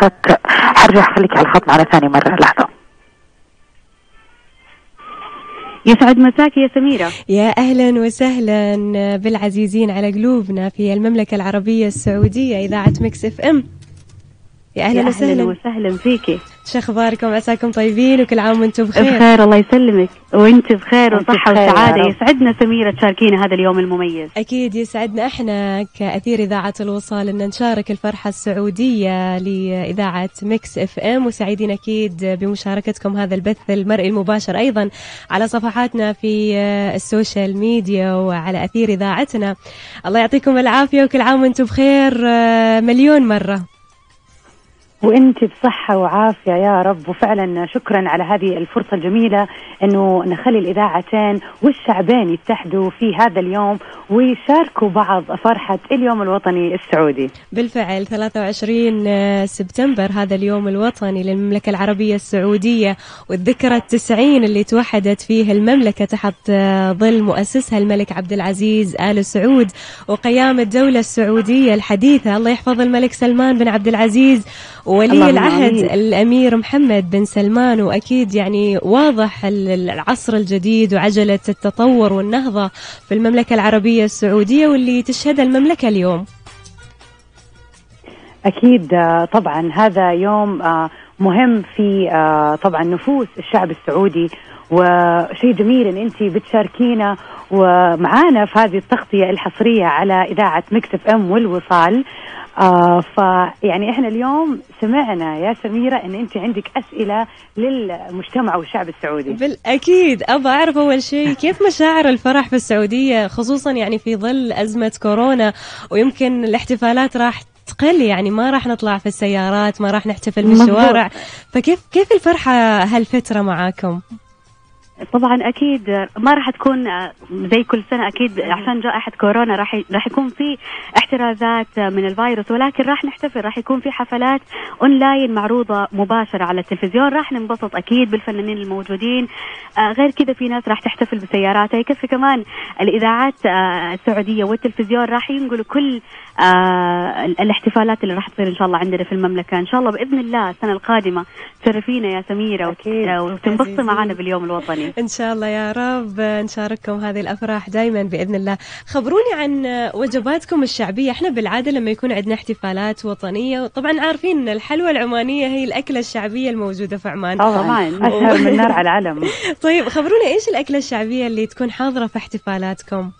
حرجع خليك على الخط مرة ثانية مرة لحظة. يسعد مساك يا سميرة. يا أهلا وسهلا بالعزيزين على قلوبنا في المملكة العربية السعودية إذاعة Mix FM. يا أهلا, يا وسهلا أهلا وسهلا. فيكي. شو أخباركم عساكم طيبين وكل عام وأنتم بخير. بخير الله يسلمك. وأنت بخير وسعادة. رب. يسعدنا سميرة تشاركينا هذا اليوم المميز. أكيد يسعدنا إحنا كأثير إذاعة الوصال أن نشارك الفرحة السعودية لإذاعة Mix FM. وسعيدين أكيد بمشاركتكم هذا البث المرئي المباشر أيضا على صفحاتنا في ال social media وعلى أثير إذاعتنا. الله يعطيكم العافية وكل عام وأنتم بخير مليون مرة. وانت بصحة وعافية يا رب. وفعلا شكرا على هذه الفرصة الجميلة إنه نخلي الإذاعتين والشعبين يتحدوا في هذا اليوم ويشاركوا بعض فرحة اليوم الوطني السعودي. بالفعل 23 سبتمبر هذا اليوم الوطني للمملكة العربية السعودية والذكرى التسعين اللي توحدت فيه المملكة تحت ظل مؤسسها الملك عبد العزيز آل سعود وقيام الدولة السعودية الحديثة. الله يحفظ الملك سلمان بن عبد العزيز. ولي العهد آمين. الأمير محمد بن سلمان وأكيد يعني واضح ال- العصر الجديد وعجلة التطور والنهضة في المملكة العربية السعودية واللي تشهدها المملكة اليوم أكيد آه، طبعا هذا يوم آه، مهم في آه، طبعا نفوس الشعب السعودي وشيء جميل إن انت بتشاركينا ومعانا في هذه التغطية الحصرية على إذاعة Mix FM والوصال آه فيعني إحنا اليوم سمعنا يا سميرة إن انت عندك أسئلة للمجتمع والشعب السعودي بالأكيد أبغى أعرف أول شيء كيف مشاعر الفرح في السعودية خصوصا يعني في ظل أزمة كورونا ويمكن الاحتفالات راح تقل يعني ما راح نطلع في السيارات ما راح نحتفل في مظبوط. الشوارع فكيف كيف الفرحة هالفترة معاكم؟ طبعا أكيد ما راح تكون زي كل سنة أكيد عشان جائحة كورونا راح راح يكون في احترازات من الفيروس ولكن راح نحتفل راح يكون في حفلات أونلاين معروضة مباشرة على التلفزيون. راح ننبسط أكيد بالفنانين الموجودين. آه، غير كذا في ناس راح تحتفل بسياراتها. يكفي كمان الإذاعات آه، السعودية والتلفزيون راح ينقلوا كل آه، ال- الاحتفالات اللي راح تصير إن شاء الله عندنا في المملكة. إن شاء الله بإذن الله السنة القادمة تشرفينا يا سميرة وتنبسطي. معنا باليوم الوطني. إن شاء الله يا رب. نشارككم هذه الأفراح دائما بإذن الله. خبروني عن وجباتكم الشعبية. إحنا بالعادة لما يكون عندنا احتفالات وطنية طبعا عارفين أن الحلوى العمانية هي الأكلة الشعبية الموجودة في عمان. طبعا. أشهر من نار على العلم طيب خبرونا إيش الأكلة الشعبية اللي تكون حاضرة في احتفالاتكم؟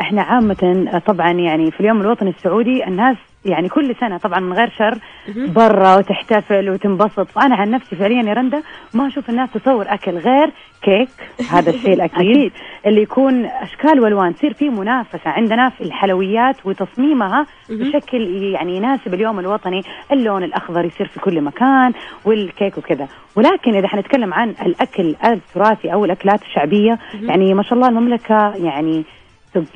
إحنا عامة طبعا يعني في اليوم الوطني السعودي الناس يعني كل سنة طبعا من غير شر برا وتحتفل وتنبسط. فأنا عن نفسي فعليا يا رندا ما أشوف الناس تصور أكل غير كيك. هذا الشيء الأكيد. أكيد. اللي يكون أشكال وألوان تصير في منافسة عندنا في الحلويات وتصميمها بشكل يعني يناسب اليوم الوطني. اللون الأخضر يصير في كل مكان والكيك وكذا. ولكن إذا حنتكلم عن الأكل التراثي أو الأكلات الشعبية يعني ما شاء الله المملكة يعني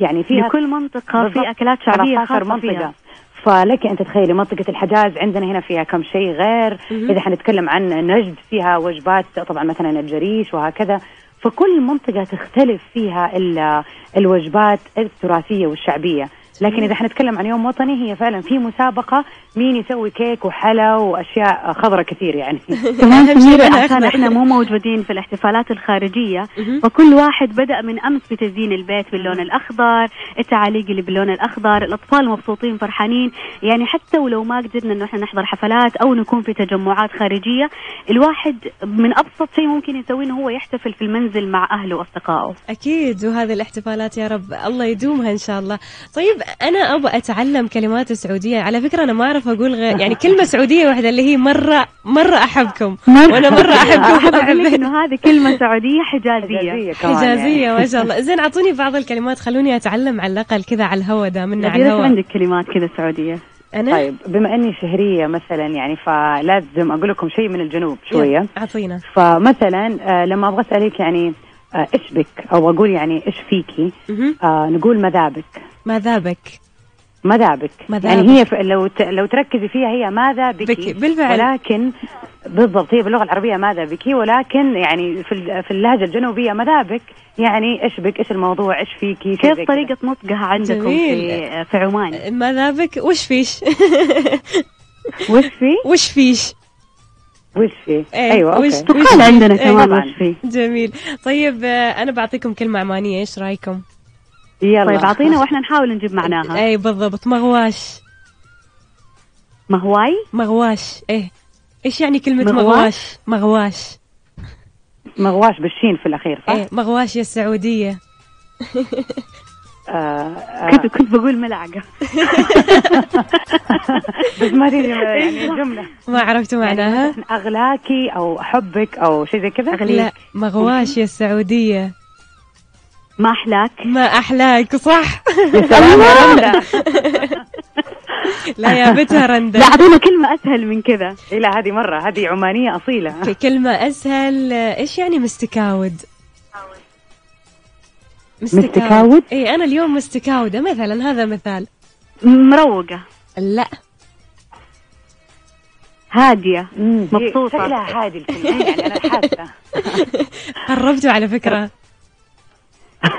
يعني فيها منطقة بالضبط. في أكلات شعبية 13 خاصة منطقة فيها. فلك أن تتخيلي منطقة الحجاز عندنا هنا فيها كم شيء غير. إذا حنتكلم عن نجد فيها وجبات طبعا مثلا الجريش وهكذا. فكل منطقة تختلف فيها ال- الوجبات التراثية والشعبية. لكن إذا حنتكلم عن يوم وطني هي فعلا في مسابقة مين يسوي كيك وحلا وأشياء خضرة كثير يعني. كمان سميرة عشان. إحنا مو موجودين في الاحتفالات الخارجية. مهم. فكل واحد بدأ من أمس بتزيين البيت باللون الأخضر التعاليق اللي باللون الأخضر الأطفال مبسوطين فرحانين. يعني حتى ولو ما قدرنا إنه إحنا نحضر حفلات أو نكون في تجمعات خارجية الواحد من أبسط شيء ممكن يسويه إنه هو يحتفل في المنزل مع أهله وأصدقائه. أكيد وهذه الاحتفالات يا رب الله يدومها إن شاء الله. طيب أنا أبغى أتعلم كلمات سعودية. على فكرة أنا ما أعرف أقول غير يعني كلمة سعودية واحدة اللي هي مرة مرة أحبكم. وأنا مرة أحبكم. أحب أقول لك وأحب إنه هذه كلمة سعودية حجازية. حجازية كمان يعني. ما شاء الله. زين أعطوني بعض الكلمات. خلوني أتعلم على الأقل كذا على الهوا دامنا على الهوا. عندك كلمات كذا سعودية. أنا؟ طيب بما إني شهرية مثلا يعني فلازم أقول لكم شيء من الجنوب شوية. أعطينا. فمثلا آه، لما أبغى أسألك يعني آه، إيش بك أو أقول يعني إيش فيكي. آه نقول مذابك ماذا بك مذابك مذابك. يعني هي ف- لو ت- لو تركزي فيها هي ماذا بك بك بالفعل. ولكن بالضبط هي باللغة العربية ماذا بك ولكن يعني في ال- في اللهجة الجنوبية مذابك يعني إيش بك؟ إيش الموضوع؟ إيش فيكي؟ كيف طريقة نطقها عندكم جميل. في في عمان؟ ماذا بك وش فيش؟ وش في؟ وش فيش؟ وش في؟ إيه، أيوه وش- أوكي وش قال عندنا كمان. وش في جميل. طيب آه، أنا بعطيكم كلمة عمانية إيش رأيكم؟ يلا. طيب أعطينا وإحنا نحاول نجيب معناها. اي بالضبط. مغواش. مهواي مغواش. إيه. إيش يعني كلمة مغواش؟ مغواش؟ مغواش. مغواش بالشين في الأخير صح؟ إيه مغواش يا السعودية. آه كنت كنت بقول ملعقة. بس ما تدري يعني جملة. ما عرفتوا يعني معناها. مثلاً أغلاكي أو أحبك أو شيء زي كذا. لا مغواش يا السعودية. ما أحلاك. ما أحلاك صح. لا يا بتها رندا. لا أعطينا كلمة أسهل من كذا. إيه لا هذه مرة. هذه عمانية أصيلة. في كلمة أسهل. آه، إيش يعني مستكاود؟ مستكاود؟ إي أنا اليوم مستكاودة مثلا هذا مثال. مروقة. لا. هادية. مبسوطة. شكلها هذه الكلمة يعني أنا حاسة. قربتوا على فكرة.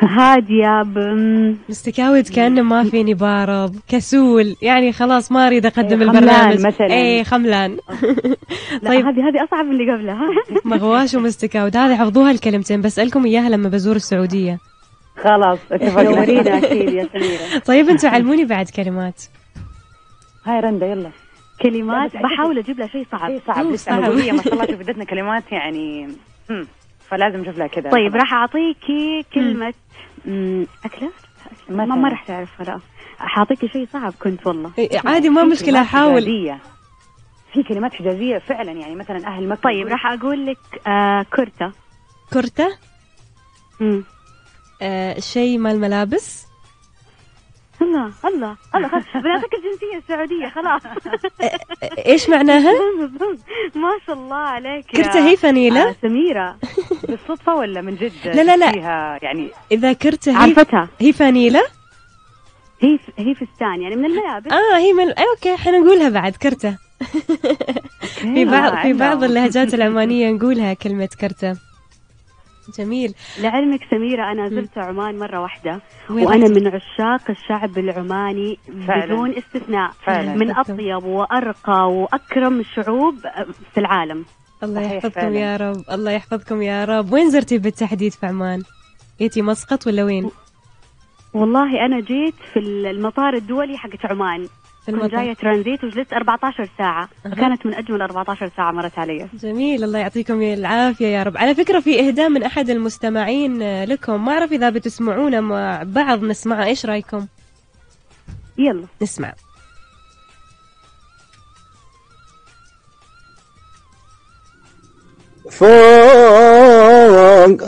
هادية مستكاود كأنه ما فيني بارض كسول. يعني خلاص ما أريد أقدم إيه، خملان البرنامج. مثلاً. إي خملان. لا طيب. هذه هذه أصعب من اللي قبلها. مغواش ومستكاود هذه حفظوها الكلمتين بسألكم إياها لما بزور السعودية. خلاص اتفقنا أكيد يا سميرة. طيب أنتوا علموني بعد كلمات. هاي رندا يلا. كلمات بحاول أجيب لها شيء صعب. صعب. لسه ما شاء الله شوف ادتنا كلمات يعني مم. فلازم نشوف لها كذا. طيب راح أعطيكي كلمة. م، أكلة؟ ما. ما راح تعرفها لا حاعطيكي شيء صعب كنت والله. إيه، عادي ما أحاول حجازية. في كلمات حجازية فعلا يعني مثلا أهل مكة طيب راح أقول لك آه كرتة. كرتة؟ مم. آه شيء مال ملابس؟ الله الله الله خلاص بنعطيك الجنسية السعودية خلاص. إيش معناها؟ ما شاء الله عليك يا- كرتة هي فنيلة؟ آه سميرة. بالصدفة ولا من جد؟ لا، لا، لا. فيها يعني إذا كرتة هي عرفتها. هي فانيلة هي هي فستان يعني من الملابس. آه هي من أوكي حنقولها بعد كرتة في بعض في بعض اللهجات العمانية نقولها كلمة كرتة. جميل لعلمك سميرة أنا زرت عمان مرة واحدة وأنا؟ من عشاق الشعب العماني فعلاً. بدون استثناء فعلاً. من أطيب وأرقى وأكرم الشعوب في العالم الله يحفظكم فعلاً. يا رب الله يحفظكم يا رب وين زرتي بالتحديد في عمان؟ جيتي مسقط ولا وين؟ والله أنا جيت في المطار الدولي حقت عمان في المطار جاية ترانزيت وجلست 14 ساعة. أها. كانت من أجمل 14 ساعة مرت علي. جميل الله يعطيكم العافية يا رب. على فكرة في إهداء من أحد المستمعين لكم. ما أعرف إذا بتسمعونا مع بعض نسمعه إيش رأيكم؟ يلا. نسمع. فوق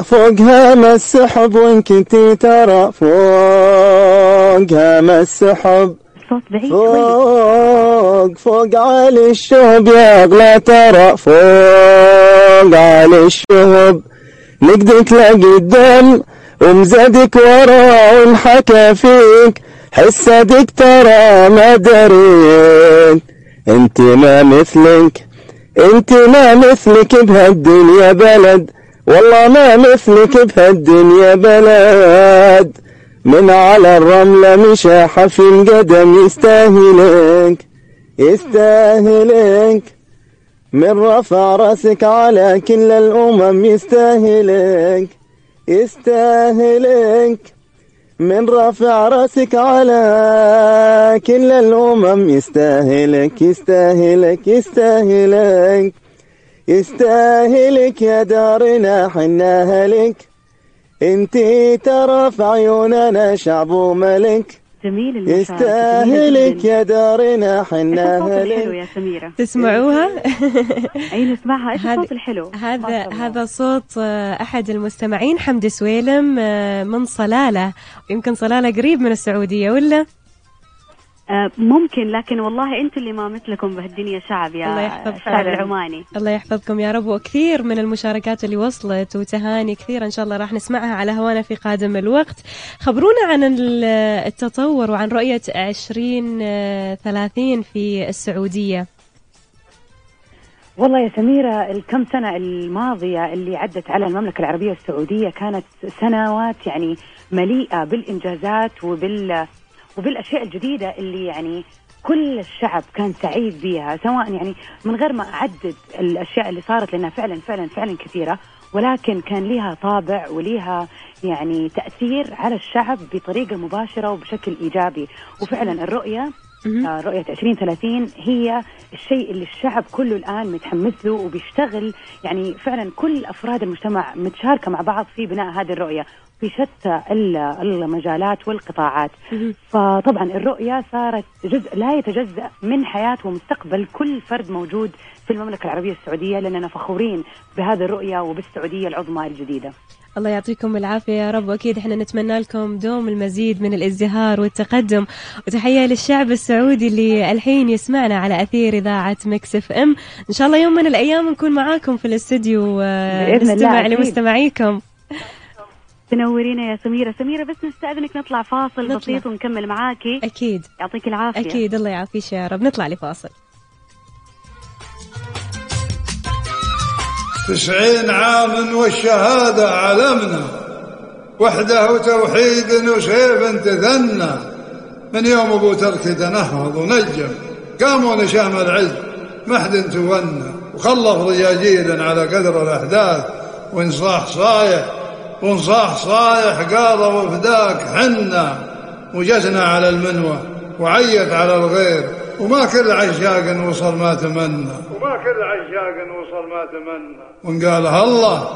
فوق هام السحب وإن كنتي ترى فوق هام السحب الصوت بعيد فوق فوق علي الشهب يا أغلى ترى. فوق علي الشهب نقدك تلاقي الدم. ومزادك ورا والحكى فيك حسدك ترى ما دريت أنت ما مثلك أنت ما مثلك بهالدنيا بلد. والله ما مثلك بهالدنيا بلد. من على الرملة مشى حفي القدم يستاهلك يستاهلك. من رفع رأسك على كل الأمم يستاهلك يستاهلك. من رفع رأسك على كل الأمم يستاهلك يستاهلك يستاهلك. يستاهلك يا دارنا حناها لك انتي ترى في عيوننا شعب وملك جميل يستاهلك يا دارنا إيش الصوت حناها الحلو لك يا سميرة. تسمعوها؟ أي نسمعها. إيش الصوت الحلو؟ هذا. هذا صوت آه، أحد المستمعين حمدي سويلم آه، من صلالة. يمكن صلالة قريب من السعودية ولا؟ ممكن لكن والله أنتم اللي ما مثلكم بهالدنيا شعب يا الله يحفظ الشعب فعلاً. العماني. الله يحفظكم يا رب. وكثير من المشاركات اللي وصلت وتهاني كثير إن شاء الله راح نسمعها على هوانا في قادم الوقت. خبرونا عن ال- التطور وعن رؤية 2030 في السعودية. والله يا سميرة الكم سنة الماضية اللي عدت على المملكة العربية السعودية كانت سنوات يعني مليئة بالإنجازات وبال وبالأشياء الجديدة اللي يعني كل الشعب كان سعيد بها سواء يعني من غير ما أعدد الأشياء اللي صارت لأنها فعلا فعلا فعلا كثيرة ولكن كان لها طابع ولها يعني تأثير على الشعب بطريقة مباشرة وبشكل إيجابي. وفعلا الرؤية آه، رؤية 2030 هي الشيء اللي الشعب كله الآن متحمس له وبيشتغل. يعني فعلا كل أفراد المجتمع متشاركة مع بعض في بناء هذه الرؤية. في شتى ال- المجالات والقطاعات. فطبعا الرؤية صارت جزء لا يتجزأ من حياة ومستقبل كل فرد موجود في المملكة العربية السعودية لأننا فخورين بهذه الرؤية وبالسعودية العظمى الجديدة. الله يعطيكم العافية يا رب وأكيد إحنا نتمنى لكم دوم المزيد من الازدهار والتقدم. وتحية للشعب السعودي اللي الحين يسمعنا على أثير إذاعة Mix FM. إن شاء الله يوم من الأيام نكون معاكم في الاستديو آه، بإذن الله، نستمع أكيد. لمستمعيكم. تنورينا يا سميرة. سميرة بس نستأذنك نطلع فاصل نطلع. بسيط ونكمل معاكي. أكيد. يعطيك العافية. أكيد. الله يعافيك يا رب. نطلع لفاصل. تسعين عام والشهادة علمنا. وحده وتوحيد وسيف تثنى من يوم أبو ترك تنهض ونجم قاموا نشام العز. محد تونى وخلف رجاجيل على قدر الأحداث. وانصاح صايح. وانصاح صايح قال وفداك حنا وجسنا على المنوى وعيت على الغير وما كل عشاق وصل ما تمنى. وما كل عشاق وصل ما تمنى. وإن قالها الله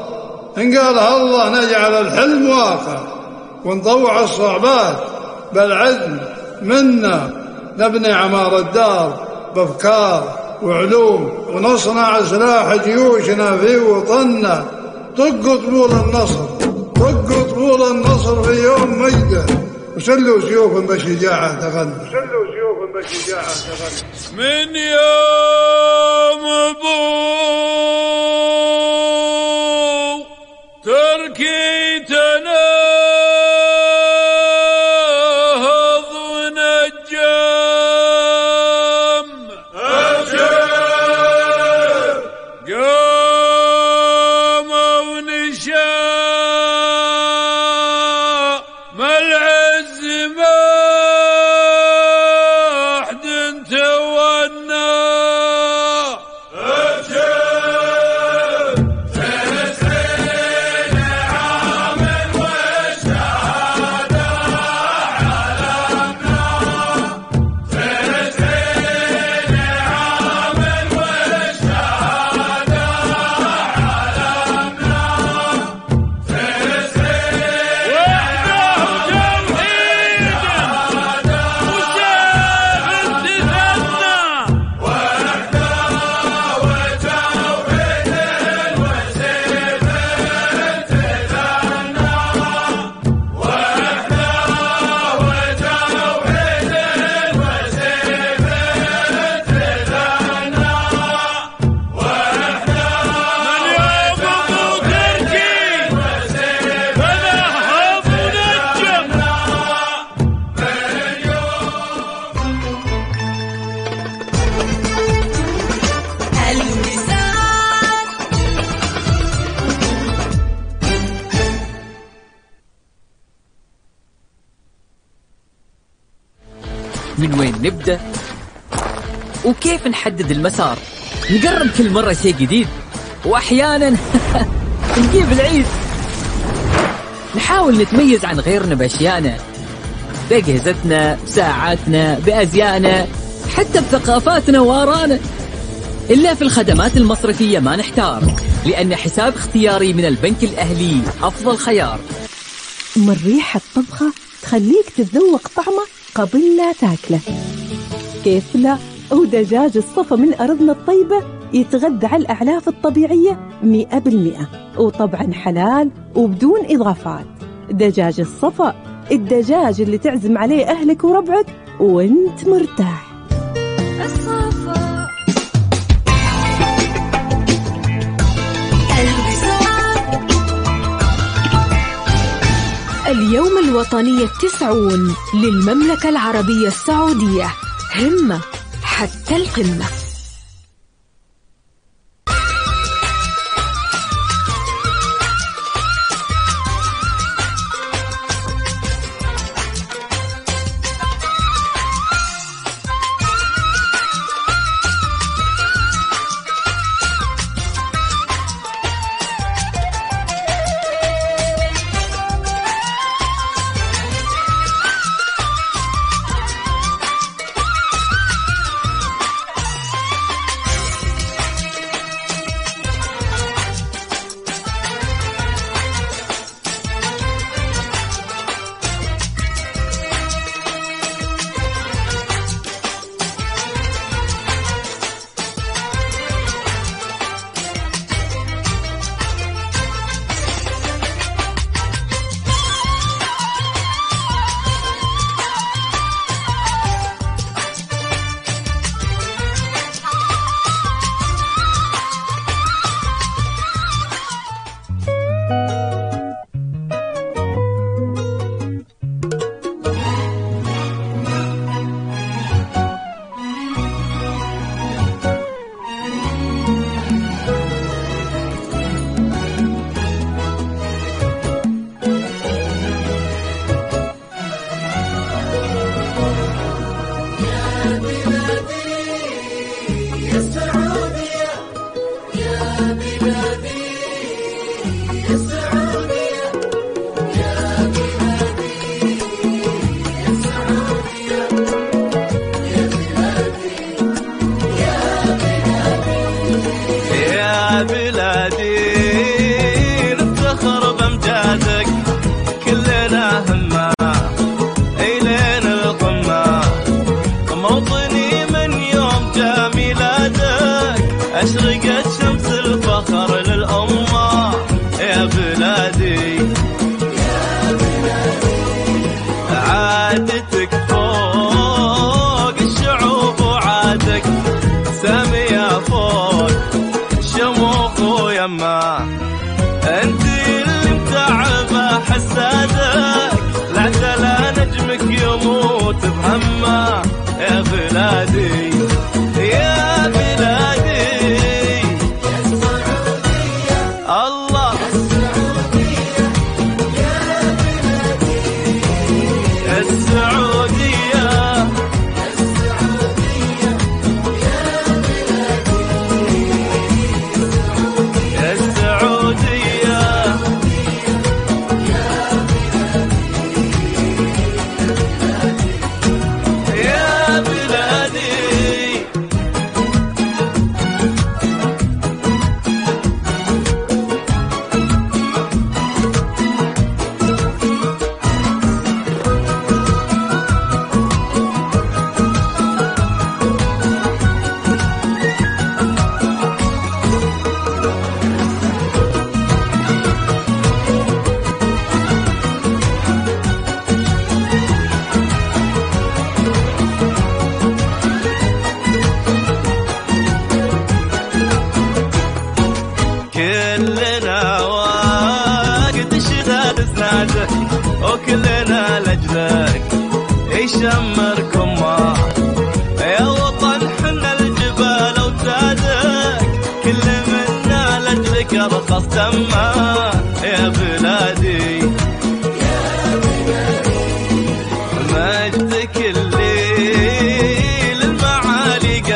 إن قالها الله نجعل الحلم واقع ونطوع الصعبات بالعزم منا نبني عمار الدار بافكار وعلوم ونصنع سلاح جيوشنا في وطننا. طقوا طبول النصر. طقوا طبول النصر في يوم مجده وسلوا سيوف بشجاعة تغنى سلوا سيوف بشجاعة تغنى من يوم ابو نبدأ. وكيف نحدد المسار؟ نقرب كل مرة شيء جديد. وأحيانا نجيب العيد. نحاول نتميز عن غيرنا بأشيائنا بأجهزتنا بساعاتنا بأزيائنا حتى بثقافاتنا وآرانا إلا في الخدمات المصرفية ما نحتار لأن حساب اختياري من البنك الأهلي أفضل خيار. من ريحة طبخة تخليك تتذوق طعمه قبل لا تاكله. كيف لا ودجاج الصفا من أرضنا الطيبة يتغذى على الأعلاف الطبيعية مئة بالمئة. وطبعا حلال وبدون إضافات. دجاج الصفا الدجاج اللي تعزم عليه أهلك وربعك وانت مرتاح. اليوم الوطني التسعون للمملكة العربية السعودية. همة حتى القمة.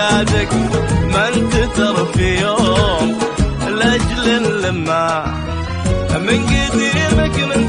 حياتك ما تتر في يوم لأجل اللمة من قديمك من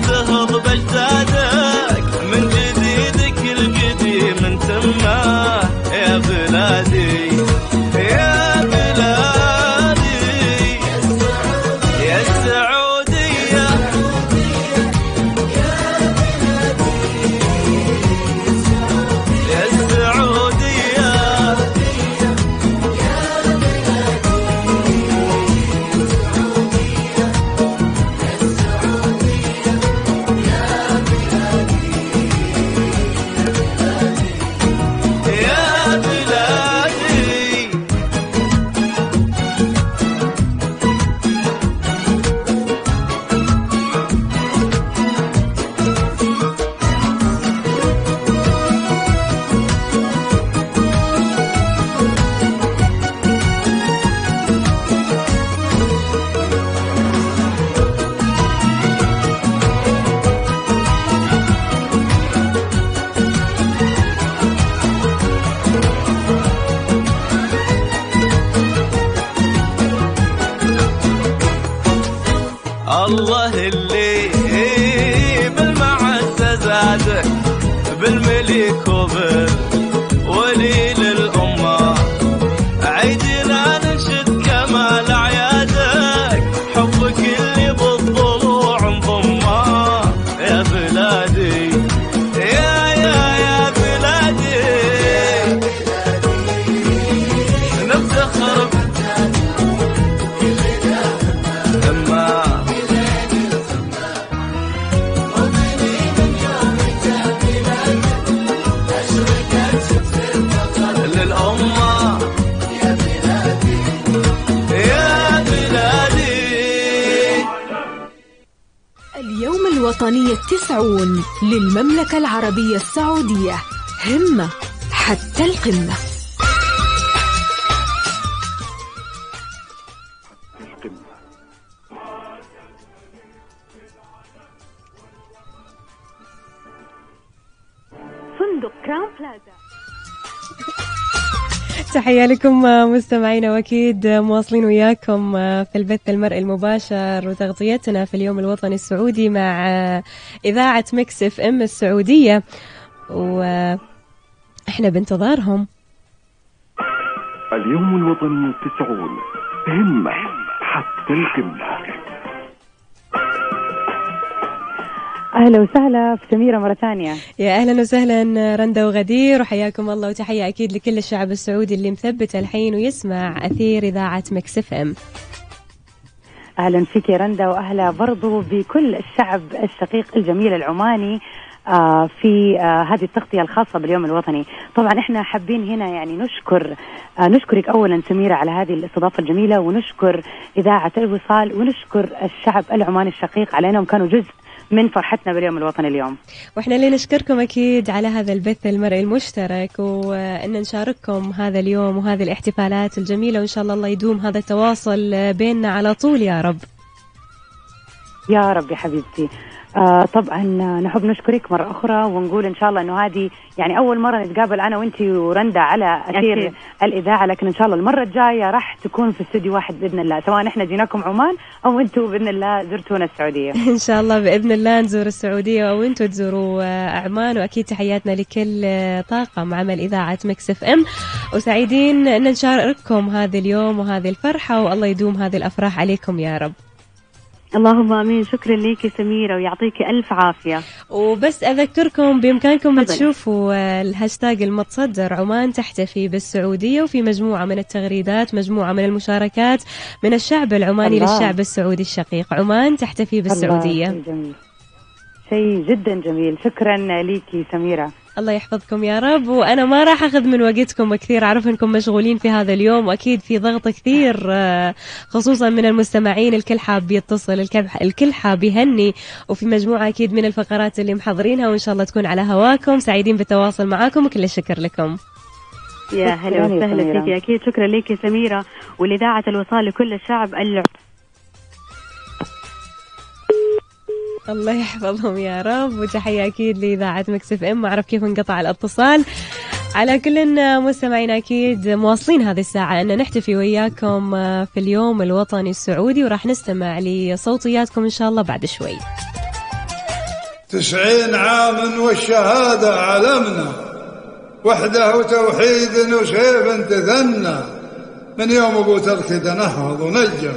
تسعون للمملكة العربية السعودية. همة حتى القمة. فندق كرام بلازا. تحية لكم مستمعينا. وأكيد مواصلين وياكم في البث المرئي المباشر وتغطيتنا في اليوم الوطني السعودي مع إذاعة Mix FM السعودية. وإحنا بانتظارهم. اليوم الوطني التسعون همة حتى القمة. أهلا وسهلا في سميرة مرة ثانية. يا أهلا وسهلا رندا وغدير وحياكم الله وتحية أكيد لكل الشعب السعودي اللي مثبت الحين ويسمع أثير إذاعة Mix FM. أهلا فيك يا رندا واهلا برضو بكل الشعب الشقيق الجميل العماني آه في آه هذه التغطية الخاصة باليوم الوطني. طبعا إحنا حابين هنا يعني نشكر آه نشكرك أولا سميرة على هذه الاستضافة الجميلة ونشكر إذاعة الوصال ونشكر الشعب العماني الشقيق على أنهم كانوا جزء من فرحتنا باليوم الوطني اليوم. وإحنا اللي نشكركم أكيد على هذا البث المرئي المشترك وإن نشارككم هذا اليوم وهذه الاحتفالات الجميلة وإن شاء الله الله يدوم هذا التواصل بيننا على طول يا رب. يا رب يا حبيبتي. آه طبعا نحب نشكرك مرة أخرى ونقول إن شاء الله إنه هذه يعني أول مرة نتقابل أنا وأنت ورندا على أثير أكيد. الإذاعة لكن إن شاء الله المرة الجاية راح تكون في استوديو واحد بإذن الله سواء إحنا جيناكم عمان أو أنتم بإذن الله زرتونا السعودية. إن شاء الله بإذن الله نزور السعودية أو أنتم تزوروا عمان وأكيد تحياتنا لكل طاقم عمل إذاعة Mix FM. وسعيدين إن نشارككم هذا اليوم وهذه الفرحة والله يدوم هذه الأفراح عليكم يا رب. اللهم آمين. شكرا لك سميرة ويعطيك ألف عافية. وبس أذكركم بإمكانكم. تشوفوا آه، الهاشتاج المتصدر عمان تحتفي بالسعودية وفي مجموعة من التغريدات مجموعة من المشاركات من الشعب العماني الله. للشعب السعودي الشقيق. عمان تحتفي بالسعودية. الله جميل. شيء جدا جميل. شكرا ليكي سميرة. الله يحفظكم يا رب. وأنا ما راح أخذ من وقتكم كثير. أعرف إنكم مشغولين في هذا اليوم وأكيد في ضغط كثير آه، خصوصا من المستمعين. الكل حاب يتصل الكل حاب يهني. وفي مجموعة أكيد من الفقرات اللي محضرينها وإن شاء الله تكون على هواكم. سعيدين بالتواصل معاكم وكل الشكر لكم. يا هلا وسهلا. فيك. أكيد شكرا لك سميرة ولإذاعة الوصال لكل الشعب. الع... الله يحفظهم يا رب وتحية أكيد لإذاعة مكسف إم. ما أعرف كيف انقطع الاتصال. على كل مستمعين أكيد مواصلين هذه الساعة أن نحتفي وياكم في اليوم الوطني السعودي وراح نستمع لصوتياتكم إن شاء الله بعد شوي. تسعين عاما والشهادة علمنا وحده وتوحيد وسيف تثنى من يوم أبو تركي تنهض ونجم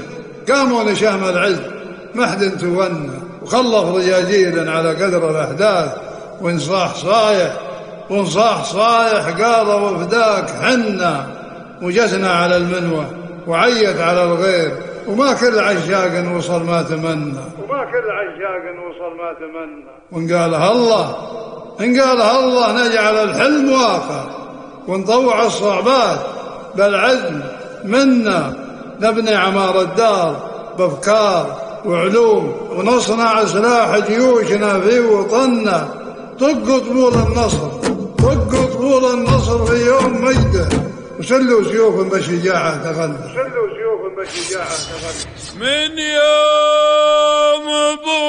قاموا لشام العز محد تونى. وخلف رجاجيل على قدر الأحداث وانصاح صايح وانصاح صايح قال وفداك حنا وجسنا على المنوى وعيت على الغير وما كل عشاق وصل ما تمنى. وما كل عشاق وصل ما تمنى. وإن قالها الله إن قالها الله نجعل الحلم واقع ونطوع الصعبات بالعزم منا نبني عمار الدار بأفكار وعلوم ونصنع سلاح جيوشنا في وطننا طق طبول النصر طق طبول النصر في يوم مجده. وسلوا سيوف بشجاعة تغنى سلوا سيوف بشجاعة تغنى من يوم ابو